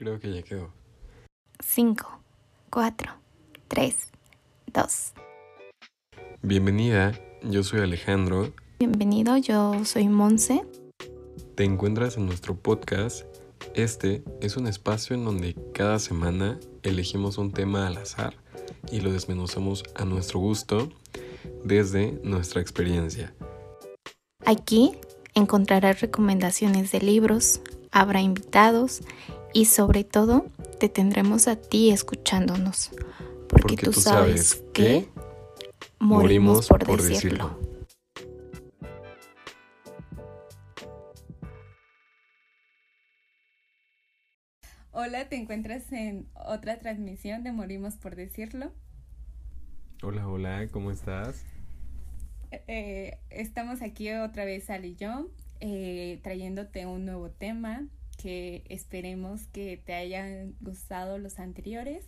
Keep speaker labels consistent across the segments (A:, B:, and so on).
A: Creo que ya quedó.
B: 5, 4, 3, 2.
A: Bienvenida, yo soy Alejandro.
B: Bienvenido, yo soy Monse.
A: Te encuentras en nuestro podcast. Este es un espacio en donde cada semana elegimos un tema al azar y lo desmenuzamos a nuestro gusto desde nuestra experiencia.
B: Aquí encontrarás recomendaciones de libros, habrá invitados y sobre todo te tendremos a ti escuchándonos. Porque, tú, sabes, que morimos por, decirlo.
C: Hola, te encuentras en otra transmisión de Morimos por decirlo.
A: Hola, hola, ¿cómo estás?
C: Eh, estamos aquí otra vez, Ali y yo, eh, trayéndote un nuevo tema que esperemos que te hayan gustado los anteriores.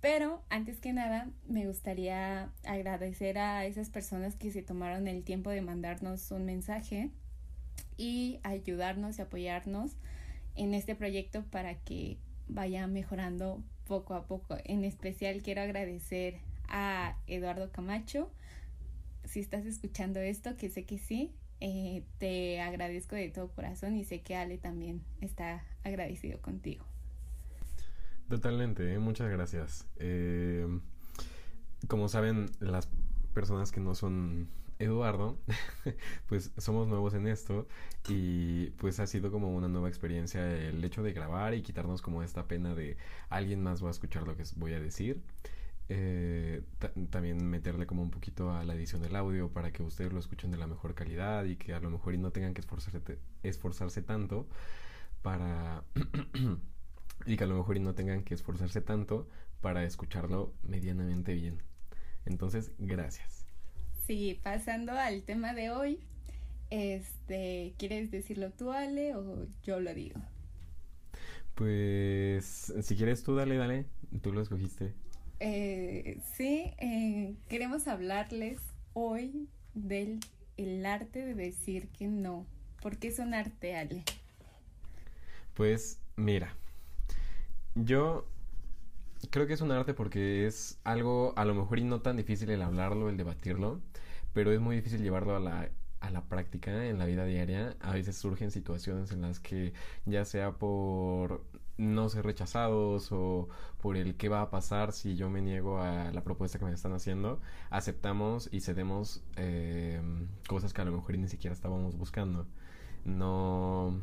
C: Pero antes que nada, me gustaría agradecer a esas personas que se tomaron el tiempo de mandarnos un mensaje y ayudarnos y apoyarnos en este proyecto para que vaya mejorando poco a poco. En especial quiero agradecer a Eduardo Camacho. Si estás escuchando esto, que sé que sí, eh, te agradezco de todo corazón y sé que Ale también está agradecido contigo.
A: Totalmente, ¿eh? muchas gracias. Eh, como saben, las personas que no son Eduardo, pues somos nuevos en esto y pues ha sido como una nueva experiencia el hecho de grabar y quitarnos como esta pena de alguien más va a escuchar lo que voy a decir. Eh, también meterle como un poquito a la edición del audio para que ustedes lo escuchen de la mejor calidad y que a lo mejor y no tengan que esforzarse, esforzarse tanto para y que a lo mejor y no tengan que esforzarse tanto para escucharlo medianamente bien. Entonces, gracias.
C: Sí, pasando al tema de hoy, este, ¿quieres decirlo tú, Ale, o yo lo digo?
A: Pues, si quieres tú, dale, dale. Tú lo escogiste.
C: Eh, sí, eh, queremos hablarles hoy del el arte de decir que no. ¿Por qué es un arte, Ale?
A: Pues, mira, yo creo que es un arte porque es algo a lo mejor y no tan difícil el hablarlo, el debatirlo, pero es muy difícil llevarlo a la, a la práctica en la vida diaria. A veces surgen situaciones en las que ya sea por no ser rechazados o por el qué va a pasar si yo me niego a la propuesta que me están haciendo, aceptamos y cedemos eh, cosas que a lo mejor ni siquiera estábamos buscando. No,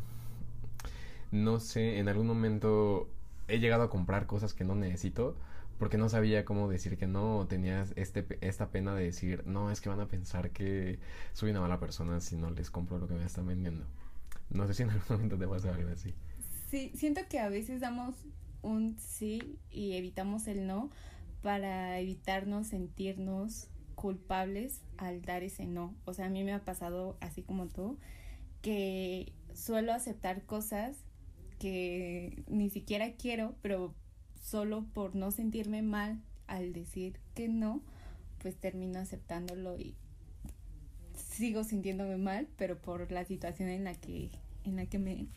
A: no sé, en algún momento he llegado a comprar cosas que no necesito porque no sabía cómo decir que no, o tenía este, esta pena de decir, no, es que van a pensar que soy una mala persona si no les compro lo que me están vendiendo. No sé si en algún momento te pasa algo así.
C: Sí, siento que a veces damos un sí y evitamos el no para evitarnos sentirnos culpables al dar ese no. O sea, a mí me ha pasado así como tú, que suelo aceptar cosas que ni siquiera quiero, pero solo por no sentirme mal al decir que no, pues termino aceptándolo y sigo sintiéndome mal, pero por la situación en la que en la que me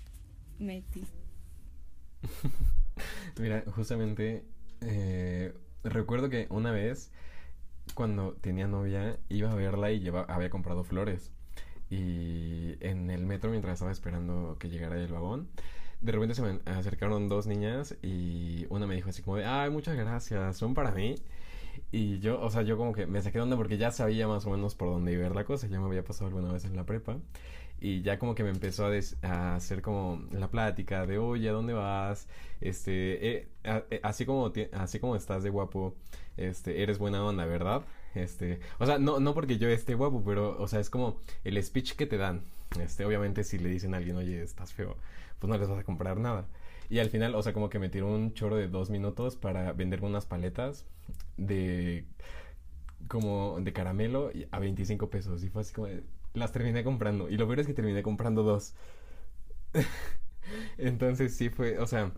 C: metí.
A: Mira, justamente eh, recuerdo que una vez cuando tenía novia iba a verla y lleva, había comprado flores. Y en el metro mientras estaba esperando que llegara el vagón, de repente se me acercaron dos niñas y una me dijo así como de, ay, muchas gracias, son para mí. Y yo, o sea, yo como que me saqué de onda porque ya sabía más o menos por dónde iba la cosa, ya me había pasado alguna vez en la prepa. Y ya como que me empezó a, hacer como la plática de, oye, ¿a dónde vas? Este, eh, eh, así, como así como estás de guapo, este, eres buena onda, ¿verdad? Este, o sea, no, no porque yo esté guapo, pero, o sea, es como el speech que te dan. Este, obviamente si le dicen a alguien, oye, estás feo, pues no les vas a comprar nada. Y al final, o sea, como que me tiró un choro de dos minutos para venderme unas paletas de como de caramelo a 25 pesos. Y fue así como, las terminé comprando. Y lo peor es que terminé comprando dos. Entonces sí fue, o sea,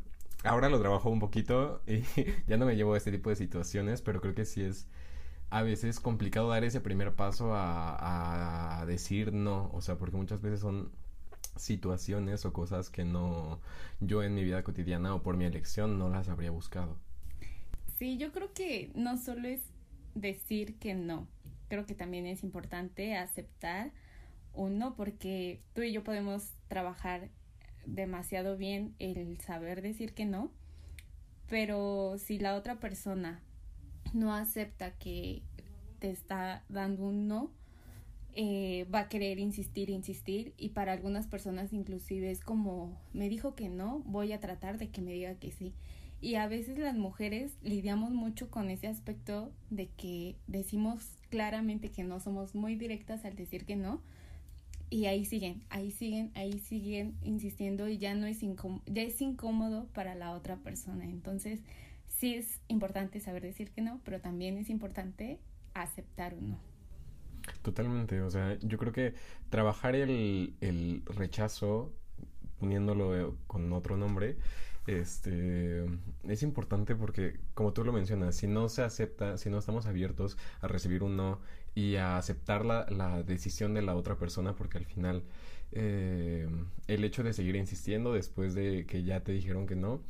A: ahora lo trabajo un poquito y ya no me llevo a este tipo de situaciones, pero creo que sí es a veces complicado dar ese primer paso a, a decir no, o sea, porque muchas veces son situaciones o cosas que no yo en mi vida cotidiana o por mi elección no las habría buscado.
C: Sí, yo creo que no solo es decir que no, creo que también es importante aceptar un no porque tú y yo podemos trabajar demasiado bien el saber decir que no, pero si la otra persona no acepta que te está dando un no, eh, va a querer insistir, insistir y para algunas personas inclusive es como me dijo que no, voy a tratar de que me diga que sí. Y a veces las mujeres lidiamos mucho con ese aspecto de que decimos claramente que no somos muy directas al decir que no. Y ahí siguen, ahí siguen, ahí siguen insistiendo y ya no es incómodo, ya es incómodo para la otra persona. Entonces, sí es importante saber decir que no, pero también es importante aceptar un no.
A: Totalmente, o sea, yo creo que trabajar el, el rechazo, poniéndolo con otro nombre, este es importante porque como tú lo mencionas si no se acepta si no estamos abiertos a recibir un no y a aceptar la, la decisión de la otra persona porque al final eh, el hecho de seguir insistiendo después de que ya te dijeron que no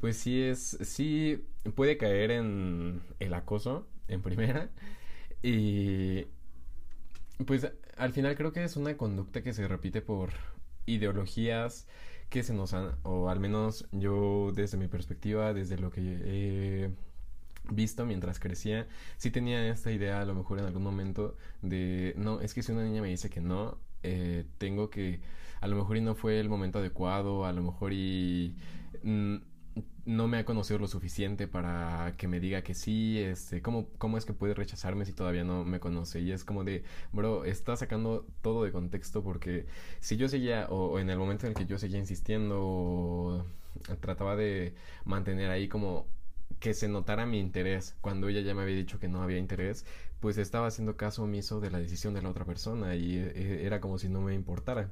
A: pues sí es sí puede caer en el acoso en primera. Y pues al final creo que es una conducta que se repite por ideologías que se nos han, o al menos yo desde mi perspectiva, desde lo que he visto mientras crecía, sí tenía esta idea a lo mejor en algún momento de, no, es que si una niña me dice que no, eh, tengo que, a lo mejor y no fue el momento adecuado, a lo mejor y... Mm, no me ha conocido lo suficiente para que me diga que sí, este, ¿cómo, cómo es que puede rechazarme si todavía no me conoce? Y es como de, bro, está sacando todo de contexto porque si yo seguía, o, en el momento en el que yo seguía insistiendo, trataba de mantener ahí como que se notara mi interés cuando ella ya me había dicho que no había interés, pues estaba haciendo caso omiso de la decisión de la otra persona y eh, era como si no me importara.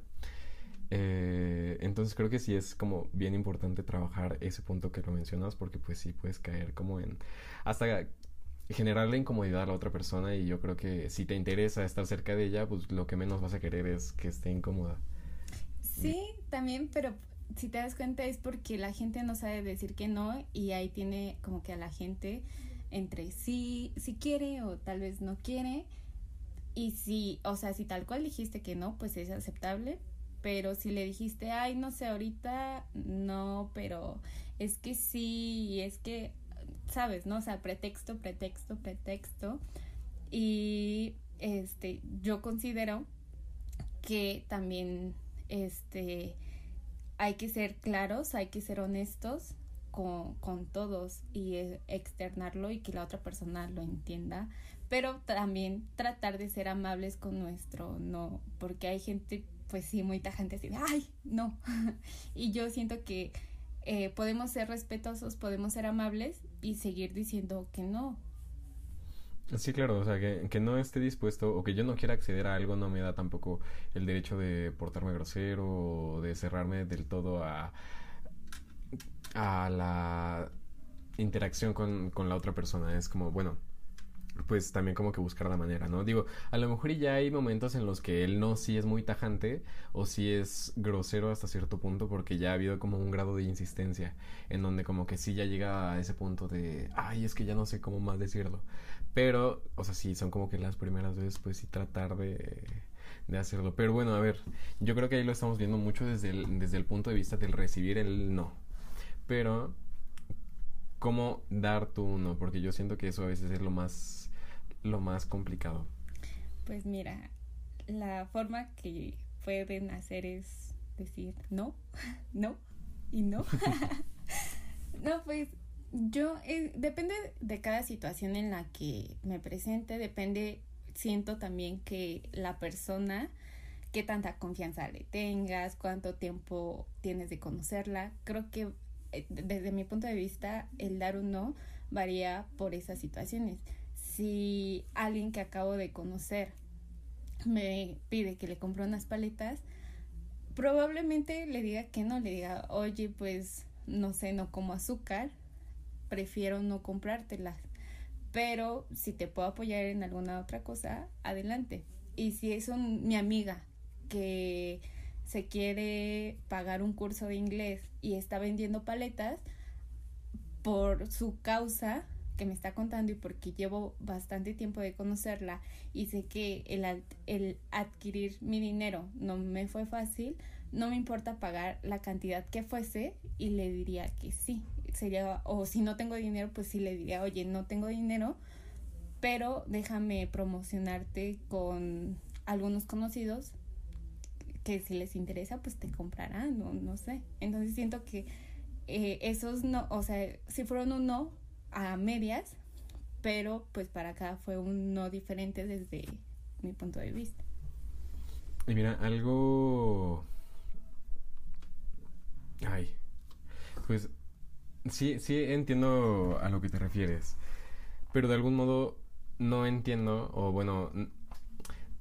A: Eh, entonces creo que sí es como bien importante trabajar ese punto que lo mencionas porque pues sí puedes caer como en hasta generarle incomodidad a la otra persona y yo creo que si te interesa estar cerca de ella pues lo que menos vas a querer es que esté incómoda.
C: Sí, también, pero si te das cuenta es porque la gente no sabe decir que no y ahí tiene como que a la gente entre sí, si quiere o tal vez no quiere. Y si, o sea, si tal cual dijiste que no, pues es aceptable, pero si le dijiste, ay, no sé, ahorita no, pero es que sí, es que, sabes, ¿no? O sea, pretexto, pretexto, pretexto. Y este, yo considero que también, este, hay que ser claros, hay que ser honestos con, con todos y e, externarlo y que la otra persona lo entienda, pero también tratar de ser amables con nuestro no, porque hay gente pues sí, muy tajante así de, ay, no. y yo siento que eh, podemos ser respetuosos, podemos ser amables y seguir diciendo que no.
A: Sí, claro, o sea, que, que, no esté dispuesto o que yo no quiera acceder a algo no me da tampoco el derecho de portarme grosero o de cerrarme del todo a, a la interacción con, con la otra persona. Es como, bueno, pues también como que buscar la manera, ¿no? Digo, a lo mejor ya hay momentos en los que él no sí es muy tajante o sí es grosero hasta cierto punto porque ya ha habido como un grado de insistencia en donde como que sí ya llega a ese punto de, ay, es que ya no sé cómo más decirlo. Pero, o sea, sí, son como que las primeras veces pues sí tratar de, de hacerlo. Pero bueno, a ver, yo creo que ahí lo estamos viendo mucho desde el, desde el punto de vista del recibir el no. Pero cómo dar tu no, porque yo siento que eso a veces es lo más, lo más complicado.
C: Pues mira, la forma que pueden hacer es decir no, no y no. no, pues yo, eh, depende de cada situación en la que me presente, depende, siento también que la persona, qué tanta confianza le tengas, cuánto tiempo tienes de conocerla, creo que eh, desde mi punto de vista, el dar un no varía por esas situaciones. Si alguien que acabo de conocer me pide que le compre unas paletas, probablemente le diga que no, le diga, oye, pues no sé, no como azúcar, prefiero no comprártelas. Pero si te puedo apoyar en alguna otra cosa, adelante. Y si es mi amiga que se quiere pagar un curso de inglés y está vendiendo paletas por su causa que me está contando y porque llevo bastante tiempo de conocerla y sé que el, el adquirir mi dinero no me fue fácil, no me importa pagar la cantidad que fuese y le diría que sí. Sería, o si no tengo dinero, pues sí le diría, oye, no tengo dinero, pero déjame promocionarte con algunos conocidos que si les interesa, pues te comprarán, no, no sé. Entonces siento que eh, esos no, o sea, si fueron un no a medias, pero pues para acá fue un no diferente desde mi punto de vista.
A: Y mira, algo... Ay, pues sí, sí entiendo a lo que te refieres, pero de algún modo no entiendo, o bueno,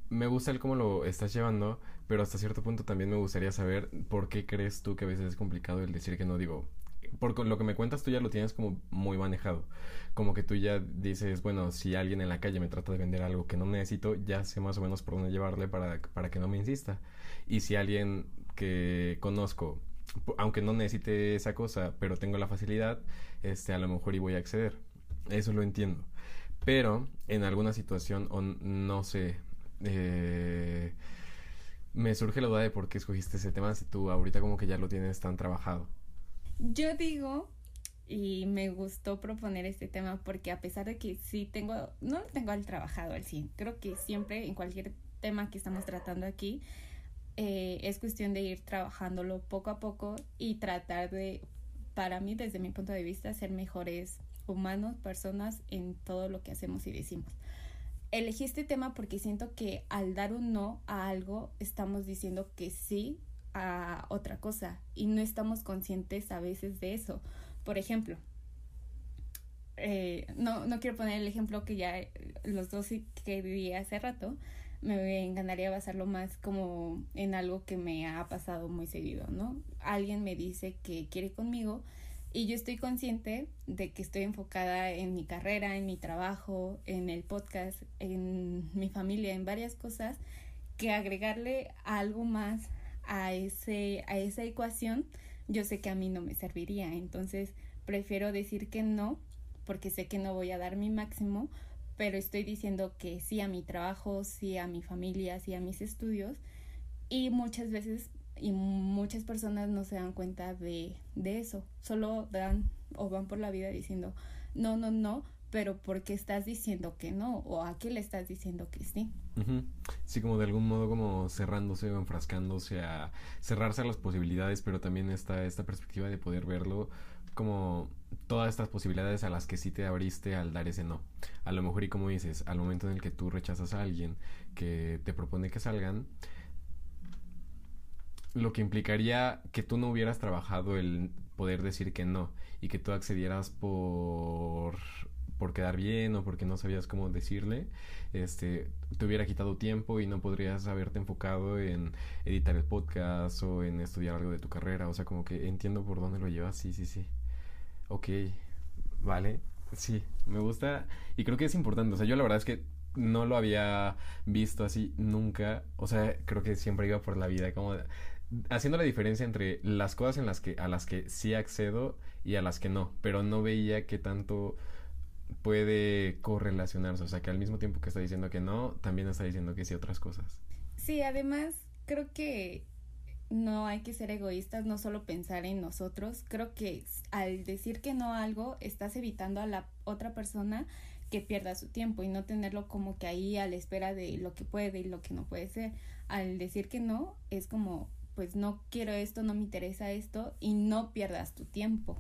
A: me gusta el cómo lo estás llevando, pero hasta cierto punto también me gustaría saber por qué crees tú que a veces es complicado el decir que no digo. Porque lo que me cuentas tú ya lo tienes como muy manejado. Como que tú ya dices, bueno, si alguien en la calle me trata de vender algo que no necesito, ya sé más o menos por dónde llevarle para, para que no me insista. Y si alguien que conozco, aunque no necesite esa cosa, pero tengo la facilidad, este, a lo mejor y voy a acceder. Eso lo entiendo. Pero en alguna situación, o no sé, eh, me surge la duda de por qué escogiste ese tema si tú ahorita como que ya lo tienes tan trabajado.
C: Yo digo, y me gustó proponer este tema porque a pesar de que sí tengo, no lo tengo al trabajado al 100, creo que siempre en cualquier tema que estamos tratando aquí, eh, es cuestión de ir trabajándolo poco a poco y tratar de, para mí, desde mi punto de vista, ser mejores humanos, personas en todo lo que hacemos y decimos. Elegí este tema porque siento que al dar un no a algo estamos diciendo que sí a otra cosa y no estamos conscientes a veces de eso. Por ejemplo, eh, no, no quiero poner el ejemplo que ya los dos que viví hace rato, me encantaría basarlo más como en algo que me ha pasado muy seguido, ¿no? Alguien me dice que quiere conmigo y yo estoy consciente de que estoy enfocada en mi carrera, en mi trabajo, en el podcast, en mi familia, en varias cosas, que agregarle algo más a, ese, a esa ecuación, yo sé que a mí no me serviría. Entonces, prefiero decir que no, porque sé que no voy a dar mi máximo, pero estoy diciendo que sí a mi trabajo, sí a mi familia, sí a mis estudios. Y muchas veces y muchas personas no se dan cuenta de, de eso, solo dan o van por la vida diciendo no, no, no, pero ¿por qué estás diciendo que no? ¿O a qué le estás diciendo que sí?
A: Sí, como de algún modo como cerrándose o enfrascándose a cerrarse a las posibilidades, pero también está esta perspectiva de poder verlo como todas estas posibilidades a las que sí te abriste al dar ese no. A lo mejor y como dices, al momento en el que tú rechazas a alguien que te propone que salgan, lo que implicaría que tú no hubieras trabajado el poder decir que no y que tú accedieras por por quedar bien o porque no sabías cómo decirle, este, te hubiera quitado tiempo y no podrías haberte enfocado en editar el podcast o en estudiar algo de tu carrera. O sea, como que entiendo por dónde lo llevas. Sí, sí, sí. Ok, vale. Sí, me gusta y creo que es importante. O sea, yo la verdad es que no lo había visto así nunca. O sea, creo que siempre iba por la vida como haciendo la diferencia entre las cosas en las que a las que sí accedo y a las que no, pero no veía que tanto puede correlacionarse, o sea, que al mismo tiempo que está diciendo que no, también está diciendo que sí otras cosas.
C: Sí, además creo que no hay que ser egoístas, no solo pensar en nosotros. Creo que al decir que no a algo, estás evitando a la otra persona que pierda su tiempo y no tenerlo como que ahí a la espera de lo que puede y lo que no puede ser. Al decir que no, es como pues no quiero esto, no me interesa esto y no pierdas tu tiempo.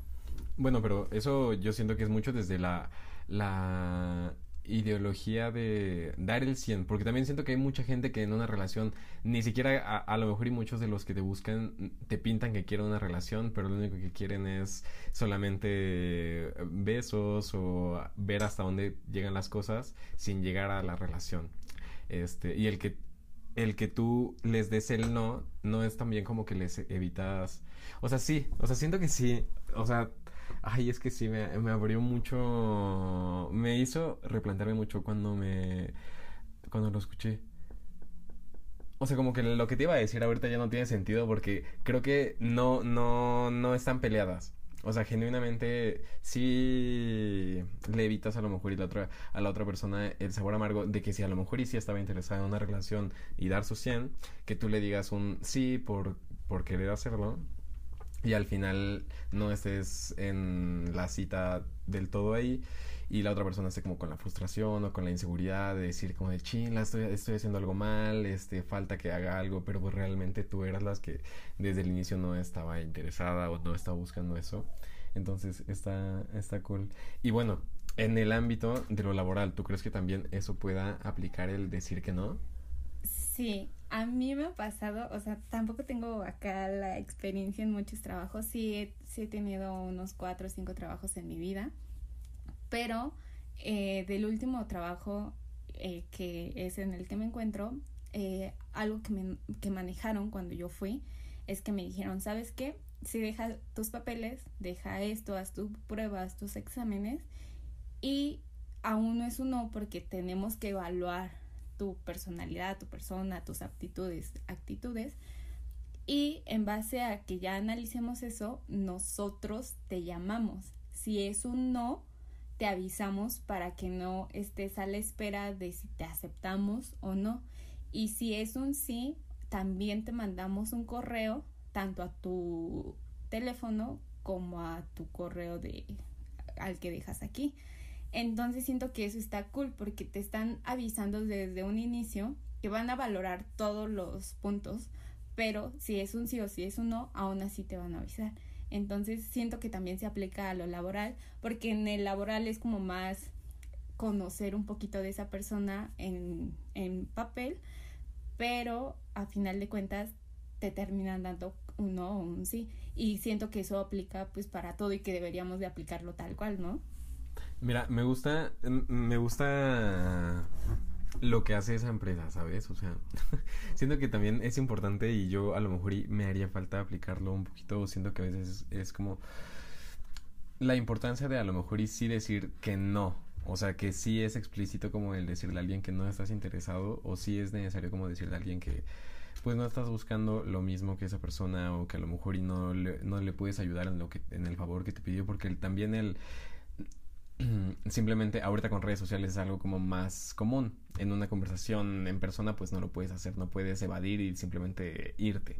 A: Bueno, pero eso yo siento que es mucho desde la, la ideología de dar el 100, porque también siento que hay mucha gente que en una relación, ni siquiera a, lo mejor y muchos de los que te buscan te pintan que quieren una relación, pero lo único que quieren es solamente besos o ver hasta dónde llegan las cosas sin llegar a la relación. Este, y el que el que tú les des el no, no es también como que les evitas. O sea, sí, o sea, siento que sí. O sea, ay, es que sí, me, me abrió mucho. Me hizo replantearme mucho cuando me. cuando lo escuché. o sea, como que lo que te iba a decir ahorita ya no tiene sentido porque creo que no, no, no están peleadas. O sea, genuinamente sí le evitas a lo mejor y la otra, a la otra persona el sabor amargo de que si a lo mejor y sí estaba interesada en una relación y dar su 100, que tú le digas un sí por, por querer hacerlo y al final no estés en la cita del todo ahí y la otra persona esté como con la frustración o con la inseguridad de decir como de chin, estoy, estoy haciendo algo mal, este, falta que haga algo, pero pues realmente tú eras las que desde el inicio no estaba interesada o no estaba buscando eso. Entonces está, está cool. Y bueno, en el ámbito de lo laboral, ¿tú crees que también eso pueda aplicar el decir que no?
C: Sí, a mí me ha pasado, o sea, tampoco tengo acá la experiencia en muchos trabajos, sí sí he tenido unos cuatro o cinco trabajos en mi vida pero eh, del último trabajo eh, que es en el que me encuentro, eh, algo que, me, que manejaron cuando yo fui es que me dijeron, ¿sabes qué? Si dejas tus papeles, deja esto, haz tus pruebas, tus exámenes y aún no es un no porque tenemos que evaluar tu personalidad, tu persona, tus aptitudes, actitudes y en base a que ya analicemos eso, nosotros te llamamos. Si es un no, te avisamos para que no estés a la espera de si te aceptamos o no. Y si es un sí, también te mandamos un correo tanto a tu teléfono como a tu correo de al que dejas aquí. Entonces siento que eso está cool porque te están avisando desde un inicio que van a valorar todos los puntos, pero si es un sí o si es un no, aún así te van a avisar. Entonces siento que también se aplica a lo laboral, porque en el laboral es como más conocer un poquito de esa persona en, en papel, pero a final de cuentas te terminan dando un no o un sí. Y siento que eso aplica pues para todo y que deberíamos de aplicarlo tal cual, ¿no?
A: Mira, me gusta, me gusta lo que hace esa empresa, ¿sabes? O sea, siento que también es importante y yo a lo mejor me haría falta aplicarlo un poquito, siento que a veces es, como la importancia de a lo mejor y sí decir que no, o sea, que sí es explícito como el decirle a alguien que no estás interesado o sí es necesario como decirle a alguien que pues no estás buscando lo mismo que esa persona o que a lo mejor y no le, no le puedes ayudar en lo que en el favor que te pidió porque también el simplemente ahorita con redes sociales es algo como más común. En una conversación en persona pues no lo puedes hacer, no puedes evadir y simplemente irte.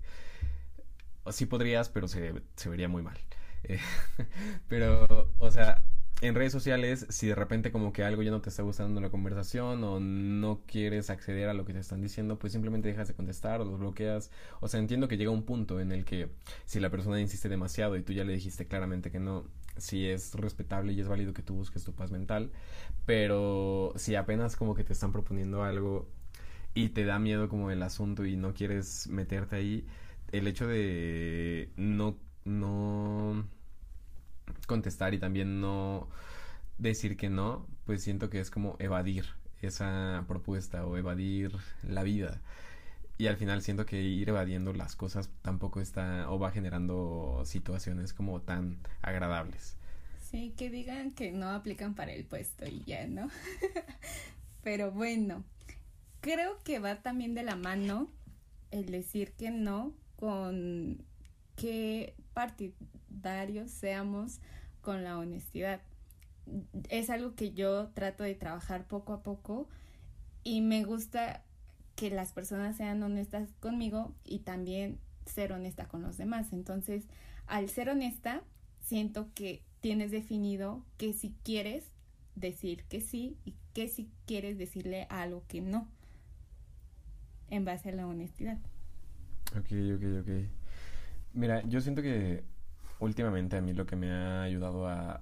A: Sí podrías, pero se, se vería muy mal. pero, o sea, en redes sociales, si de repente como que algo ya no te está gustando la conversación o no quieres acceder a lo que te están diciendo, pues simplemente dejas de contestar o los bloqueas. O sea, entiendo que llega un punto en el que si la persona insiste demasiado y tú ya le dijiste claramente que no, sí es respetable y es válido que tú busques tu paz mental, pero si apenas como que te están proponiendo algo y te da miedo como el asunto y no quieres meterte ahí, el hecho de no, no contestar y también no decir que no, pues siento que es como evadir esa propuesta o evadir la vida. Y al final siento que ir evadiendo las cosas tampoco está o va generando situaciones como tan agradables.
C: Sí, que digan que no aplican para el puesto y ya, ¿no? Pero bueno, creo que va también de la mano el decir que no con que partidarios seamos con la honestidad. Es algo que yo trato de trabajar poco a poco y me gusta que las personas sean honestas conmigo y también ser honesta con los demás. Entonces, al ser honesta, siento que tienes definido que si quieres decir que sí y que si quieres decirle algo que no, en base a la honestidad.
A: Ok, ok, ok. Mira, yo siento que últimamente a mí lo que me ha ayudado a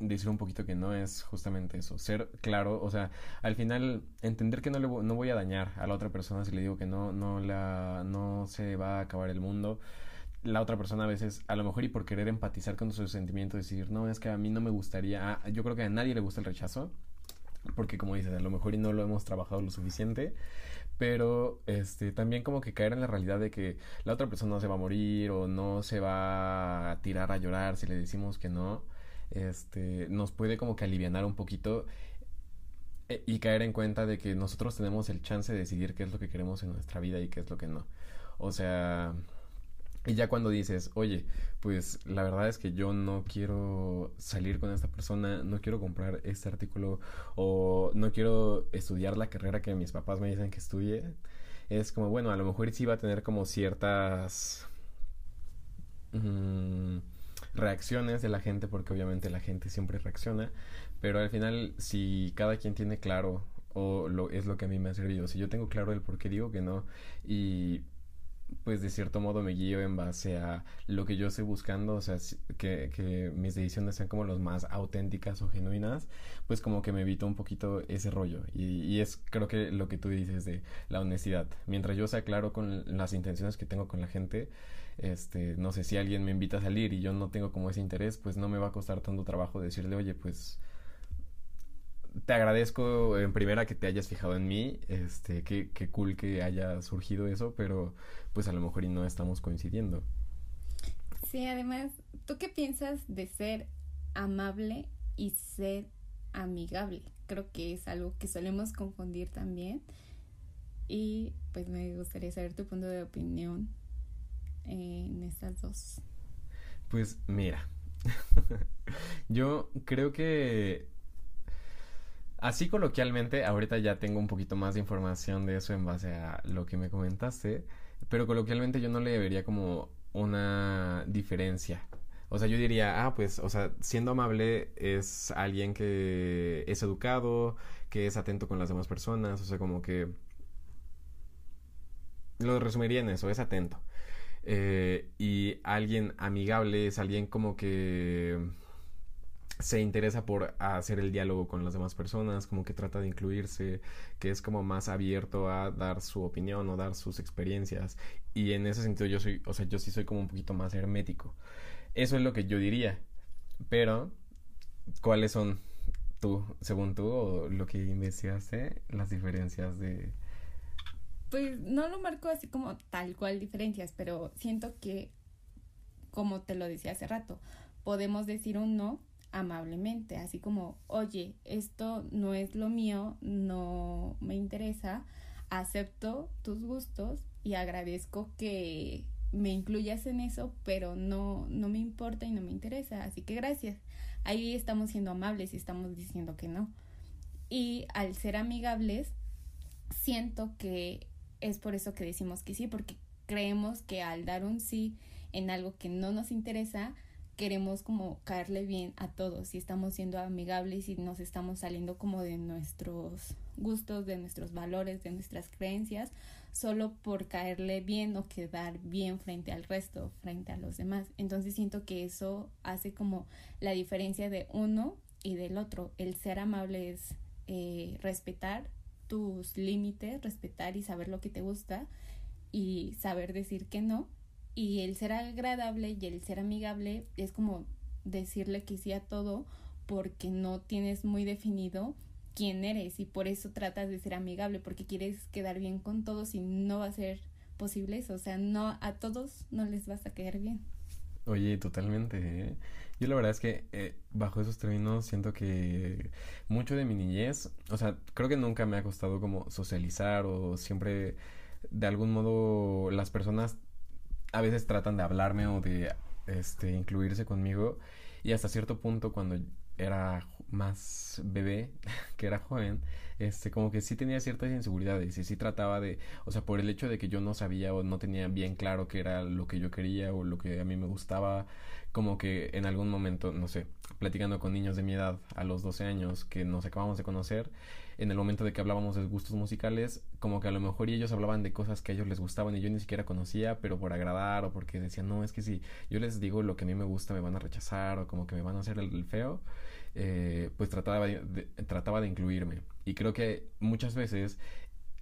A: decir un poquito que no es justamente eso, ser claro, o sea, al final entender que no le no voy a dañar a la otra persona si le digo que no no la no se va a acabar el mundo. La otra persona a veces, a lo mejor y por querer empatizar con sus sentimientos, decir, no, es que a mí no me gustaría, ah, yo creo que a nadie le gusta el rechazo, porque como dices, a lo mejor y no lo hemos trabajado lo suficiente, pero este también como que caer en la realidad de que la otra persona se va a morir o no se va a tirar a llorar si le decimos que no este, nos puede como que aliviar un poquito e, y caer en cuenta de que nosotros tenemos el chance de decidir qué es lo que queremos en nuestra vida y qué es lo que no. O sea, y ya cuando dices, oye, pues la verdad es que yo no quiero salir con esta persona, no quiero comprar este artículo o no quiero estudiar la carrera que mis papás me dicen que estudie, es como, bueno, a lo mejor sí va a tener como ciertas mm, reacciones de la gente, porque obviamente la gente siempre reacciona, pero al final si cada quien tiene claro o lo, es lo que a mí me ha servido, si yo tengo claro el por qué digo que no y pues de cierto modo me guío en base a lo que yo estoy buscando, o sea, que, que mis decisiones sean como las más auténticas o genuinas, pues como que me evito un poquito ese rollo. Y, y, es creo que lo que tú dices de la honestidad. Mientras yo sea claro con las intenciones que tengo con la gente, este, no sé, si alguien me invita a salir y yo no tengo como ese interés, pues no me va a costar tanto trabajo decirle, oye, pues te agradezco en primera que te hayas fijado en mí, este, qué, qué cool que haya surgido eso, pero pues a lo mejor y no estamos coincidiendo.
C: Sí, además, ¿tú qué piensas de ser amable y ser amigable? Creo que es algo que solemos confundir también. Y pues me gustaría saber tu punto de opinión en estas dos.
A: Pues mira, yo creo que Así coloquialmente, ahorita ya tengo un poquito más de información de eso en base a lo que me comentaste, pero coloquialmente yo no le vería como una diferencia. O sea, yo diría, ah, pues, o sea, siendo amable es alguien que es educado, que es atento con las demás personas, o sea, como que... Lo resumiría en eso, es atento. Eh, y alguien amigable es alguien como que se interesa por hacer el diálogo con las demás personas, como que trata de incluirse, que es como más abierto a dar su opinión o dar sus experiencias. Y en ese sentido yo soy, o sea, yo sí soy como un poquito más hermético. Eso es lo que yo diría. Pero, ¿cuáles son tú, según tú, o lo que investigaste, las diferencias de...
C: Pues no lo marco así como tal cual diferencias, pero siento que, como te lo decía hace rato, podemos decir un no amablemente, así como, oye, esto no es lo mío, no me interesa, acepto tus gustos y agradezco que me incluyas en eso, pero no, no me importa y no me interesa, así que gracias. Ahí estamos siendo amables y estamos diciendo que no. Y al ser amigables, siento que es por eso que decimos que sí, porque creemos que al dar un sí en algo que no nos interesa, queremos como caerle bien a todos y estamos siendo amigables y nos estamos saliendo como de nuestros gustos, de nuestros valores, de nuestras creencias, solo por caerle bien o quedar bien frente al resto, frente a los demás. Entonces siento que eso hace como la diferencia de uno y del otro. El ser amable es eh, respetar tus límites, respetar y saber lo que te gusta y saber decir que no y el ser agradable y el ser amigable es como decirle que sí a todo porque no tienes muy definido quién eres y por eso tratas de ser amigable porque quieres quedar bien con todos y no va a ser posible eso, o sea, no a todos no les vas a quedar bien.
A: Oye, totalmente. ¿eh? Yo la verdad es que eh, bajo esos términos siento que mucho de mi niñez, o sea, creo que nunca me ha costado como socializar o siempre de algún modo las personas a veces tratan de hablarme o de este, incluirse conmigo y hasta cierto punto cuando era más bebé, que era joven, este, como que sí tenía ciertas inseguridades y sí trataba de, o sea, por el hecho de que yo no sabía o no tenía bien claro qué era lo que yo quería o lo que a mí me gustaba, como que en algún momento, no sé, platicando con niños de mi edad a los 12 años que nos acabamos de conocer, en el momento de que hablábamos de gustos musicales, como que a lo mejor ellos hablaban de cosas que a ellos les gustaban y yo ni siquiera conocía, pero por agradar o porque decían, no, es que si yo les digo lo que a mí me gusta me van a rechazar o como que me van a hacer el, feo, eh, pues trataba de, trataba de incluirme. Y creo que muchas veces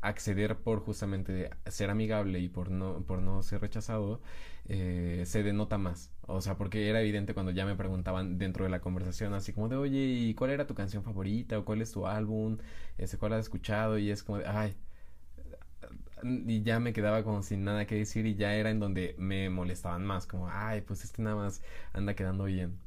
A: acceder por justamente ser amigable y por no, por no ser rechazado, eh, se denota más. O sea, porque era evidente cuando ya me preguntaban dentro de la conversación, así como de, oye, ¿y cuál era tu canción favorita? ¿O cuál es tu álbum? Ese, ¿Cuál has escuchado? Y es como de, ay. Y ya me quedaba como sin nada que decir y ya era en donde me molestaban más, como, ay, pues este nada más anda quedando bien.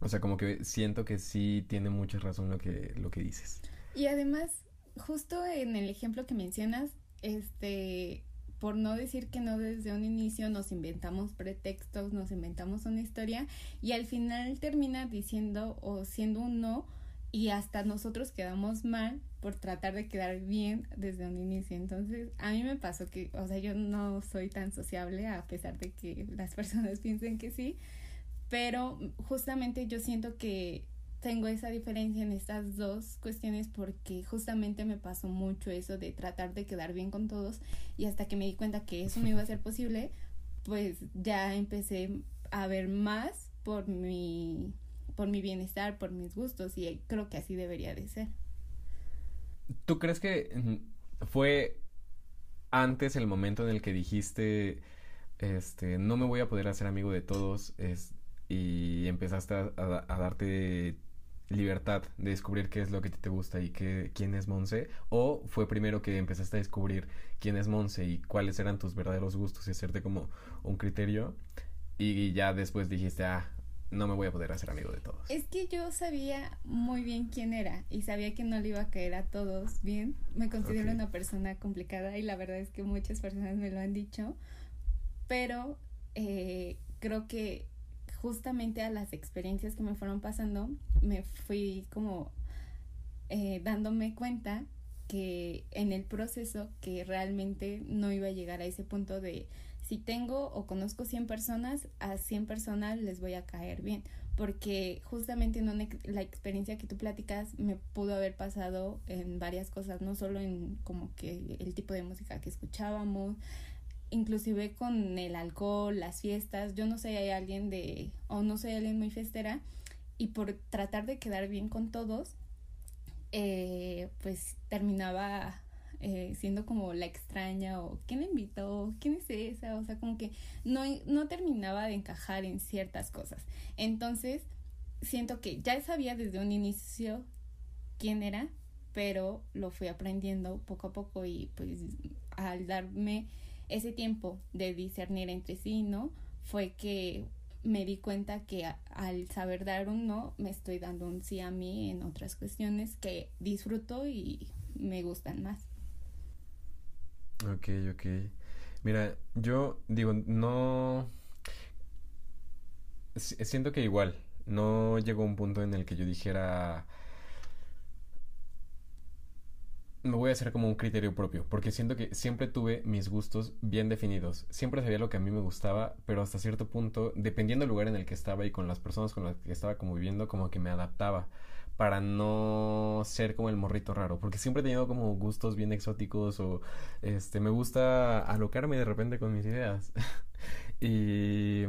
A: O sea, como que siento que sí tiene mucha razón lo que, lo que dices.
C: Y además, justo en el ejemplo que mencionas, este, por no decir que no desde un inicio nos inventamos pretextos, nos inventamos una historia y al final termina diciendo o siendo un no y hasta nosotros quedamos mal por tratar de quedar bien desde un inicio. Entonces, a mí me pasó que, o sea, yo no soy tan sociable a pesar de que las personas piensen que sí, pero justamente yo siento que tengo esa diferencia en estas dos cuestiones porque justamente me pasó mucho eso de tratar de quedar bien con todos y hasta que me di cuenta que eso no iba a ser posible, pues ya empecé a ver más por mi por mi bienestar, por mis gustos y creo que así debería de ser.
A: ¿Tú crees que mm, fue antes el momento en el que dijiste este no me voy a poder hacer amigo de todos es, y empezaste a, a darte libertad de descubrir qué es lo que te gusta y qué, quién es Monse? ¿O fue primero que empezaste a descubrir quién es Monse y cuáles eran tus verdaderos gustos y hacerte como un criterio? Y ya después dijiste, ah, no me voy a poder hacer amigo de todos.
C: Es que yo sabía muy bien quién era y sabía que no le iba a caer a todos bien. Me considero una persona complicada y la verdad es que muchas personas me lo han dicho, pero eh, creo que justamente a las experiencias que me fueron pasando, me fui como eh, dándome cuenta que en el proceso que realmente no iba a llegar a ese punto de si tengo o conozco 100 personas, a 100 personas les voy a caer bien, porque justamente en la experiencia que tú platicas me pudo haber pasado en varias cosas, no solo en como que el tipo de música que escuchábamos, inclusive con el alcohol, las fiestas, yo no soy alguien de, o no soy alguien muy festera, y por tratar de quedar bien con todos, eh, pues terminaba eh, siendo como la extraña o quién me invitó, quién es esa, o sea, como que no, no terminaba de encajar en ciertas cosas. Entonces, siento que ya sabía desde un inicio quién era, pero lo fui aprendiendo poco a poco y pues al darme ese tiempo de discernir entre sí no fue que me di cuenta que al saber dar un no me estoy dando un sí a mí en otras cuestiones que disfruto y me gustan más.
A: Ok, ok. Mira, yo digo, no... Siento que igual, no llegó un punto en el que yo dijera me voy a hacer como un criterio propio, porque siento que siempre tuve mis gustos bien definidos. Siempre sabía lo que a mí me gustaba, pero hasta cierto punto, dependiendo del lugar en el que estaba y con las personas con las que estaba como viviendo, como que me adaptaba para no ser como el morrito raro, porque siempre he tenido como gustos bien exóticos o este me gusta alocarme de repente con mis ideas. y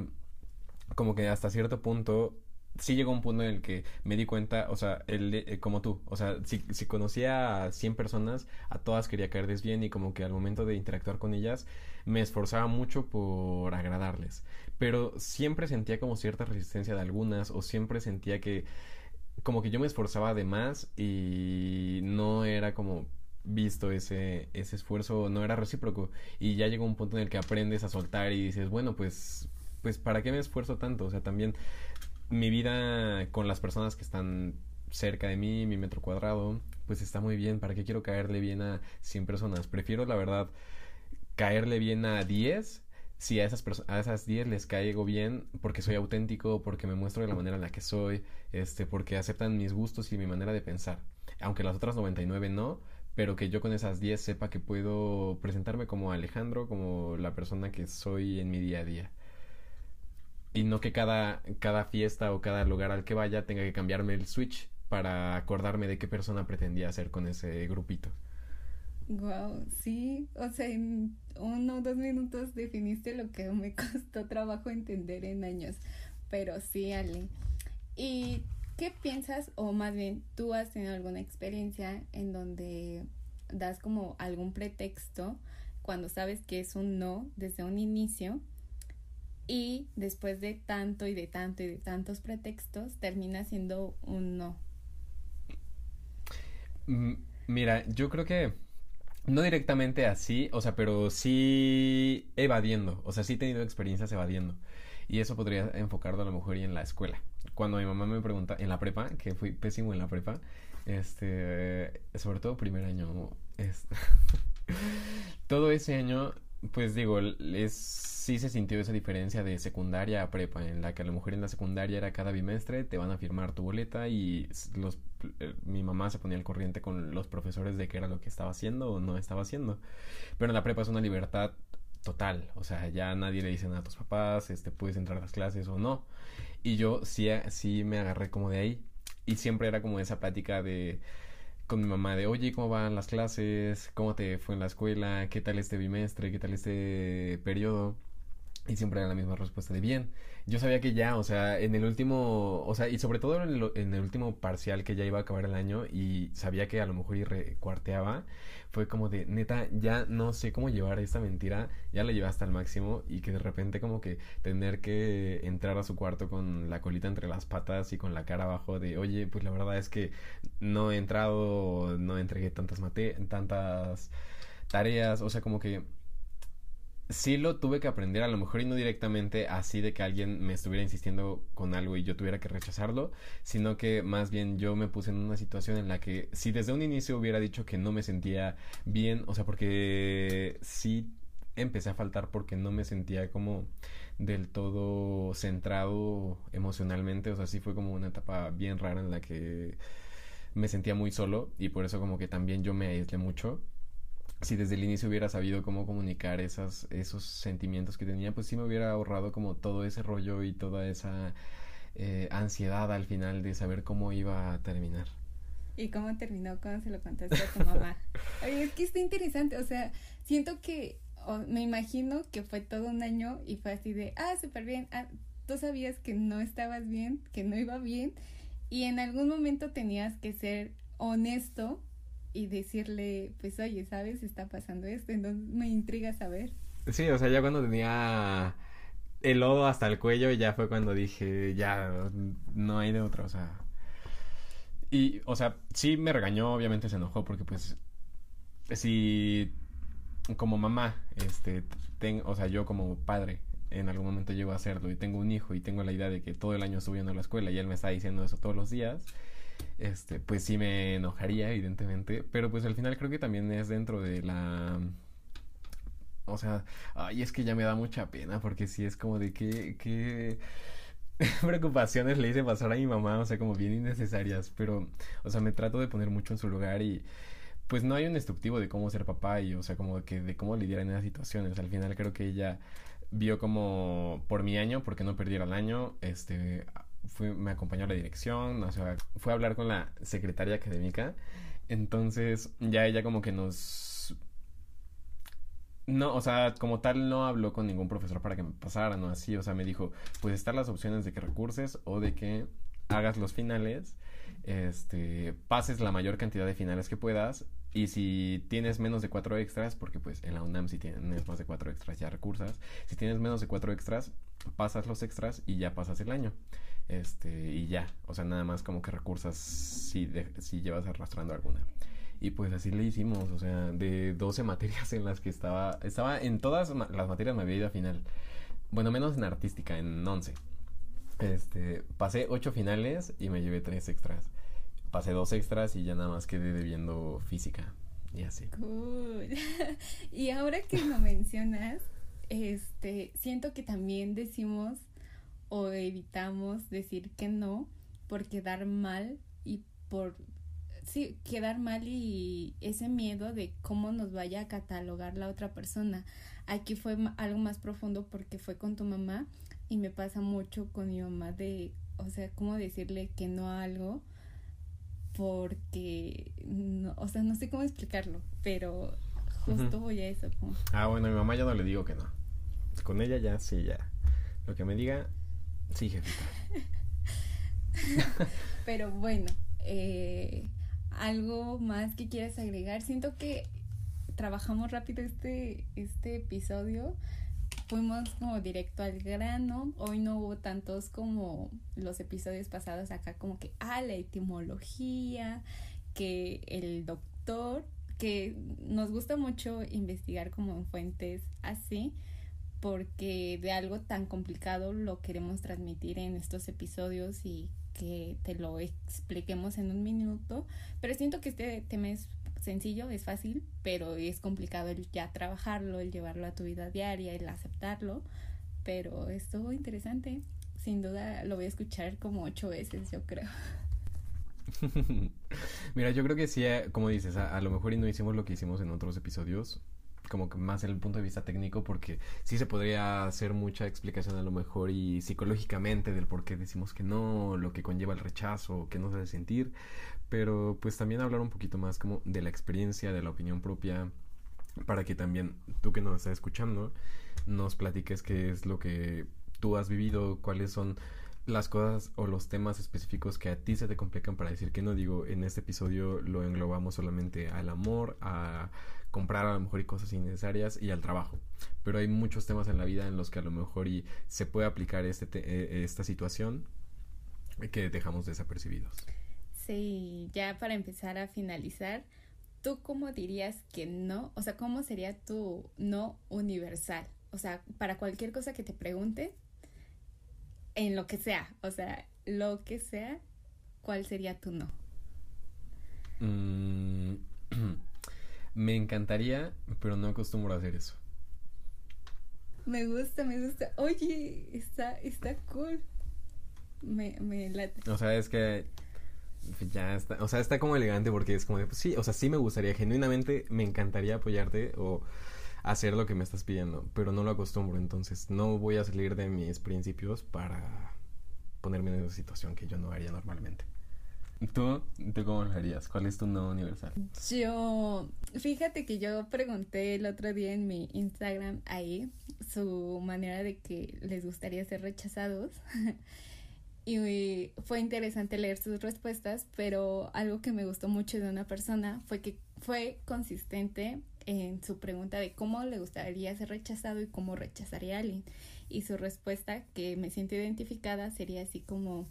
A: como que hasta cierto punto sí llegó un punto en el que me di cuenta, o sea, el, eh, como tú, o sea, si, conocía a 100 personas, a todas quería caerles bien y como que al momento de interactuar con ellas me esforzaba mucho por agradarles. Pero siempre sentía como cierta resistencia de algunas o siempre sentía que como que yo me esforzaba de más y no era como visto ese, ese esfuerzo, no era recíproco. Y ya llegó un punto en el que aprendes a soltar y dices, bueno, pues, pues, ¿para qué me esfuerzo tanto? O sea, también mi vida con las personas que están cerca de mí, mi metro cuadrado, pues está muy bien. ¿Para qué quiero caerle bien a 100 personas? Prefiero, la verdad, caerle bien a 10 si a esas, a esas 10 les caigo bien porque soy auténtico, porque me muestro de la manera en la que soy, este, porque aceptan mis gustos y mi manera de pensar. Aunque las otras 99 no, pero que yo con esas 10 sepa que puedo presentarme como Alejandro, como la persona que soy en mi día a día y no que cada, cada fiesta o cada lugar al que vaya tenga que cambiarme el switch para acordarme de qué persona pretendía ser con ese grupito.
C: Wow, sí, o sea, en uno o dos minutos definiste lo que me costó trabajo entender en años, pero sí, Ale. ¿Y qué piensas, o más bien, tú has tenido alguna experiencia en donde das como algún pretexto cuando sabes que es un no desde un inicio y después de tanto y de tanto y de tantos pretextos termina siendo un no.
A: Mm, mira, yo creo que no directamente así, o sea, pero sí evadiendo, o sea, sí he tenido experiencias evadiendo. Y eso podría enfocarlo a lo mejor en la escuela. Cuando mi mamá me pregunta, en la prepa, que fui pésimo en la prepa, Este, sobre todo primer año. Este, todo ese año, pues digo, es, sí se sintió esa diferencia de secundaria a prepa, en la que a lo mejor en la secundaria era cada bimestre, te van a firmar tu boleta y los, eh, mi mamá se ponía al corriente con los profesores de qué era lo que estaba haciendo o no estaba haciendo. Pero en la prepa es una libertad total, o sea, ya nadie le dice nada a tus papás, este, puedes entrar a las clases o no. Y yo sí, sí me agarré como de ahí. Y siempre era como esa plática de con mi mamá de, oye, ¿cómo van las clases? ¿Cómo te fue en la escuela? ¿Qué tal este bimestre? ¿Qué tal este periodo? Y siempre era la misma respuesta de bien. Yo sabía que ya, o sea, en el último, o sea, y sobre todo en el, en el último parcial que ya iba a acabar el año y sabía que a lo mejor y recuarteaba, fue como de, neta, ya no sé cómo llevar esta mentira, ya la llevé hasta el máximo y que de repente como que tener que entrar a su cuarto con la colita entre las patas y con la cara abajo de, oye, pues la verdad es que no he entrado, no entregué tantas mate tantas tareas, o sea, como que sí lo tuve que aprender, a lo mejor y no directamente así de que alguien me estuviera insistiendo con algo y yo tuviera que rechazarlo, sino que más bien yo me puse en una situación en la que si desde un inicio hubiera dicho que no me sentía bien, o sea, porque sí empecé a faltar porque no me sentía como del todo centrado emocionalmente, o sea, sí fue como una etapa bien rara en la que me sentía muy solo y por eso como que también yo me aislé mucho si desde el inicio hubiera sabido cómo comunicar esas, esos sentimientos que tenía, pues sí me hubiera ahorrado como todo ese rollo y toda esa eh, ansiedad al final de saber cómo iba a terminar.
C: ¿Y cómo terminó cuando se lo contaste a tu mamá? Oye, es que está interesante, o sea, siento que, me imagino que fue todo un año y fue así de, ah, súper bien, ah, tú sabías que no estabas bien, que no iba bien, y en algún momento tenías que ser honesto y decirle, pues oye, ¿sabes? Está pasando esto, entonces me intriga saber.
A: Sí, o sea, ya cuando tenía el lodo hasta el cuello, ya fue cuando dije, ya, no hay de otra, o sea. Y, o sea, sí me regañó, obviamente se enojó, porque pues, si como mamá, este, ten, o sea, yo como padre, en algún momento llego a hacerlo y tengo un hijo y tengo la idea de que todo el año estoy yendo a la escuela y él me está diciendo eso todos los días, este, pues sí me enojaría, evidentemente, pero pues al final creo que también es dentro de la... O sea, ay, es que ya me da mucha pena porque sí es como de que... que preocupaciones le hice pasar a mi mamá, o sea, como bien innecesarias, pero, o sea, me trato de poner mucho en su lugar y pues no hay un instructivo de cómo ser papá y, o sea, como que de cómo lidiar en esas situaciones. Al final creo que ella vio como por mi año, porque no perdiera el año, este, me acompañó a la dirección, o sea, fue a hablar con la secretaria académica. Entonces, ya ella como que nos... No, o sea, como tal no habló con ningún profesor para que me pasara, ¿no? Así, o sea, me dijo, pues están las opciones de que recurses o de que hagas los finales, este, pases la mayor cantidad de finales que puedas y si tienes menos de cuatro extras, porque pues en la UNAM si tienes más de cuatro extras ya recursas, si tienes menos de cuatro extras, pasas los extras y ya pasas el año. Este, y ya, o sea, nada más como que recursas si, si llevas arrastrando alguna. Y pues así le hicimos, o sea, de 12 materias en las que estaba, estaba en todas las materias me había ido a final. Bueno, menos en artística, en 11. Este, pasé 8 finales y me llevé 3 extras. Pasé 2 extras y ya nada más quedé debiendo física. Y así.
C: Cool. y ahora que lo mencionas, este, siento que también decimos o evitamos decir que no por quedar mal y por sí, quedar mal y ese miedo de cómo nos vaya a catalogar la otra persona. Aquí fue algo más profundo porque fue con tu mamá y me pasa mucho con mi mamá de, o sea, cómo decirle que no a algo porque, no, o sea, no sé cómo explicarlo, pero justo voy a eso.
A: Ah, bueno, a mi mamá ya no le digo que no. Con ella ya, sí, ya. Lo que me diga, Sí, jefita.
C: Pero bueno, eh, algo más que quieras agregar. Siento que trabajamos rápido este, este episodio. Fuimos como directo al grano. Hoy no hubo tantos como los episodios pasados acá, como que, ah, la etimología, que el doctor, que nos gusta mucho investigar como en fuentes así porque de algo tan complicado lo queremos transmitir en estos episodios y que te lo expliquemos en un minuto, pero siento que este tema es sencillo, es fácil, pero es complicado el ya trabajarlo, el llevarlo a tu vida diaria, el aceptarlo, pero estuvo interesante. Sin duda lo voy a escuchar como ocho veces, yo creo.
A: Mira, yo creo que sí, eh, como dices, a, lo mejor y no hicimos lo que hicimos en otros episodios, como que más el punto de vista técnico, porque sí se podría hacer mucha explicación a lo mejor y psicológicamente del por qué decimos que no, lo que conlleva el rechazo, qué nos debe sentir, pero pues también hablar un poquito más como de la experiencia, de la opinión propia, para que también tú que nos estás escuchando nos platiques qué es lo que tú has vivido, cuáles son las cosas o los temas específicos que a ti se te complican para decir que no digo en este episodio lo englobamos solamente al amor, a comprar a lo mejor y cosas innecesarias y al trabajo. Pero hay muchos temas en la vida en los que a lo mejor y se puede aplicar este eh, esta situación que dejamos desapercibidos.
C: Sí, ya para empezar a finalizar, ¿tú cómo dirías que no? O sea, ¿cómo sería tu no universal? O sea, para cualquier cosa que te pregunte, en lo que sea, o sea, lo que sea, ¿cuál sería tu no?
A: Mm, me encantaría, pero no acostumbro a hacer eso.
C: Me gusta, me gusta. Oye, está, está cool. Me, me late.
A: O sea, es que ya está, o sea, está como elegante porque es como de, pues sí, o sea, sí me gustaría, genuinamente me encantaría apoyarte o hacer lo que me estás pidiendo, pero no lo acostumbro, entonces no voy a salir de mis principios para ponerme en esa situación que yo no haría normalmente. ¿Tú, ¿Tú cómo lo harías? ¿Cuál es tu no universal?
C: Yo, fíjate que yo pregunté el otro día en mi Instagram ahí su manera de que les gustaría ser rechazados. y fue interesante leer sus respuestas, pero algo que me gustó mucho de una persona fue que fue consistente en su pregunta de cómo le gustaría ser rechazado y cómo rechazaría a alguien. Y su respuesta, que me siento identificada, sería así como,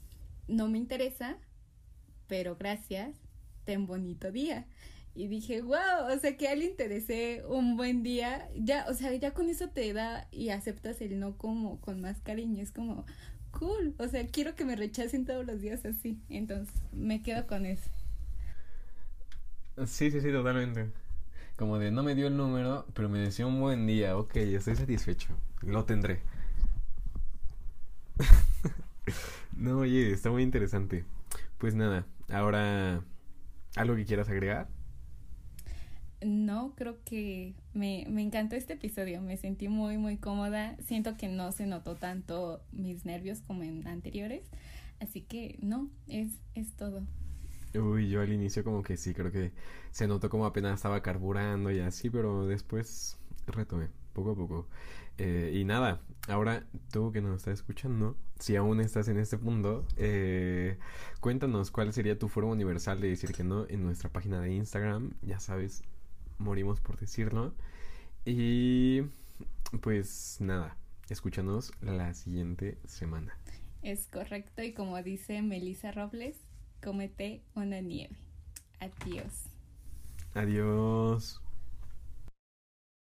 C: no me interesa, pero gracias, ten bonito día. Y dije, wow, o sea, que alguien te desee un buen día, ya, o sea, ya con eso te da y aceptas el no como con más cariño, es como, cool, o sea, quiero que me rechacen todos los días así, entonces me quedo con eso.
A: Sí, sí, sí, totalmente. Como de no me dio el número, pero me decía un buen día. Ok, estoy satisfecho. Lo tendré. no, oye, está muy interesante. Pues nada, ahora, ¿algo que quieras agregar?
C: No, creo que me, me encantó este episodio. Me sentí muy, muy cómoda. Siento que no se notó tanto mis nervios como en anteriores. Así que no, es, es todo.
A: Uy, yo al inicio como que sí, creo que se notó como apenas estaba carburando y así, pero después retomé, poco a poco. Eh, y nada, ahora tú que nos estás escuchando, si aún estás en este mundo, eh, cuéntanos cuál sería tu forma universal de decir que no en nuestra página de Instagram, ya sabes, morimos por decirlo. Y pues nada, escúchanos la siguiente semana.
C: Es correcto y como dice Melissa Robles, cómete una nieve. Adiós.
A: Adiós.